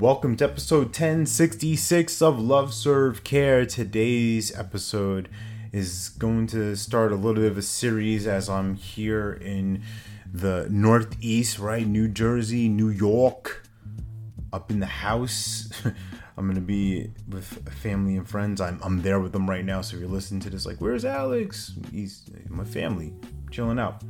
Welcome to episode 1066 of Love Serve Care. Today's episode is going to start a little bit of a series as I'm here in the Northeast, right? New Jersey, New York, up in the house. I'm gonna be with family and friends. I'm I'm there with them right now. So if you're listening to this, like, where's Alex? He's my family, chilling out.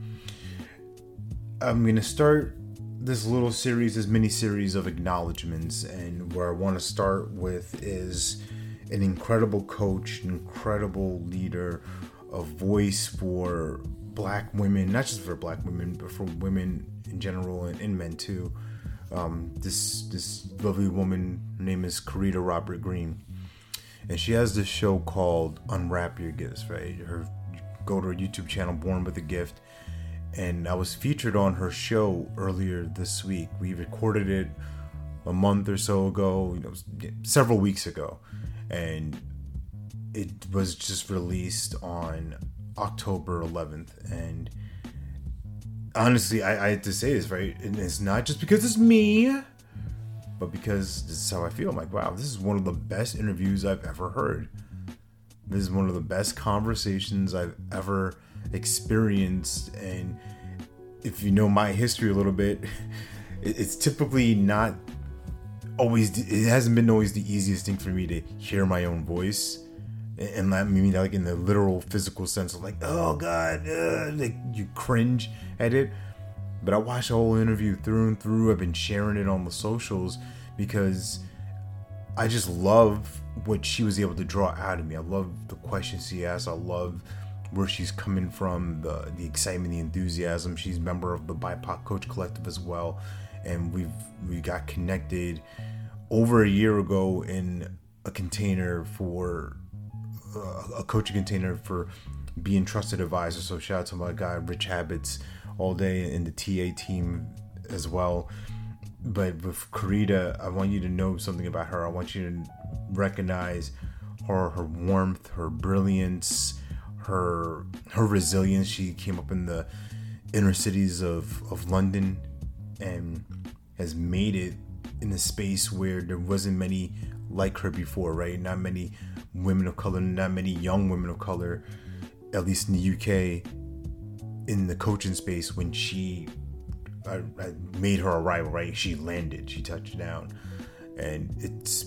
I'm gonna start this little series, this mini series of acknowledgments, and where I want to start with is an incredible coach, an incredible leader, a voice for black women, not just for black women, but for women in general and, and men too. Um, this this lovely woman, name is Careeta Robert Green, and she has this show called Unwrap Your Gifts. Right, her go to her YouTube channel, Born with a Gift, and I was featured on her show earlier this week. We recorded it a month or so ago, you know, several weeks ago, and it was just released on October 11th. And honestly, I, I had to say this right, and it's not just because it's me, but because this is how I feel. I'm like, wow, this is one of the best interviews I've ever heard. This is one of the best conversations I've ever experienced. And if you know my history a little bit, it's typically not always, it hasn't been always the easiest thing for me to hear my own voice. And that mean like in the literal physical sense of like, oh God, uh, like you cringe at it. But I watched the whole interview through and through. I've been sharing it on the socials because I just love what she was able to draw out of me. I love the questions she asked. I love where she's coming from, the the excitement, the enthusiasm. She's a member of the BIPOC Coach Collective as well, and we've we got connected over a year ago in a container for uh, a coaching container for being trusted advisor. So shout out to my guy Rich Habits all day in the TA team as well. But with Careeta, I want you to know something about her. I want you to recognize her her warmth, her brilliance, her her resilience. She came up in the inner cities of, of London and has made it in a space where there wasn't many like her before, right? Not many women of color, not many young women of color, at least in the UK, in the coaching space when she I, I made her arrival, right? She landed, she touched down. And it's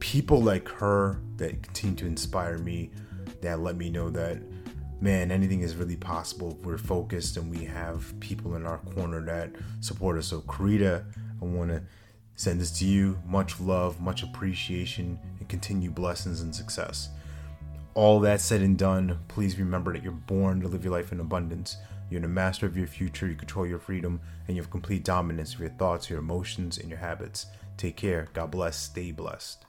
people like her that continue to inspire me, that let me know that, man, anything is really possible we're focused and we have people in our corner that support us. So, Careeta, I want to send this to you. Much love, much appreciation, and continued blessings and success. All that said and done, please remember that you're born to live your life in abundance. You're the master of your future, you control your freedom, and you have complete dominance of your thoughts, your emotions, and your habits. Take care. God bless. Stay blessed.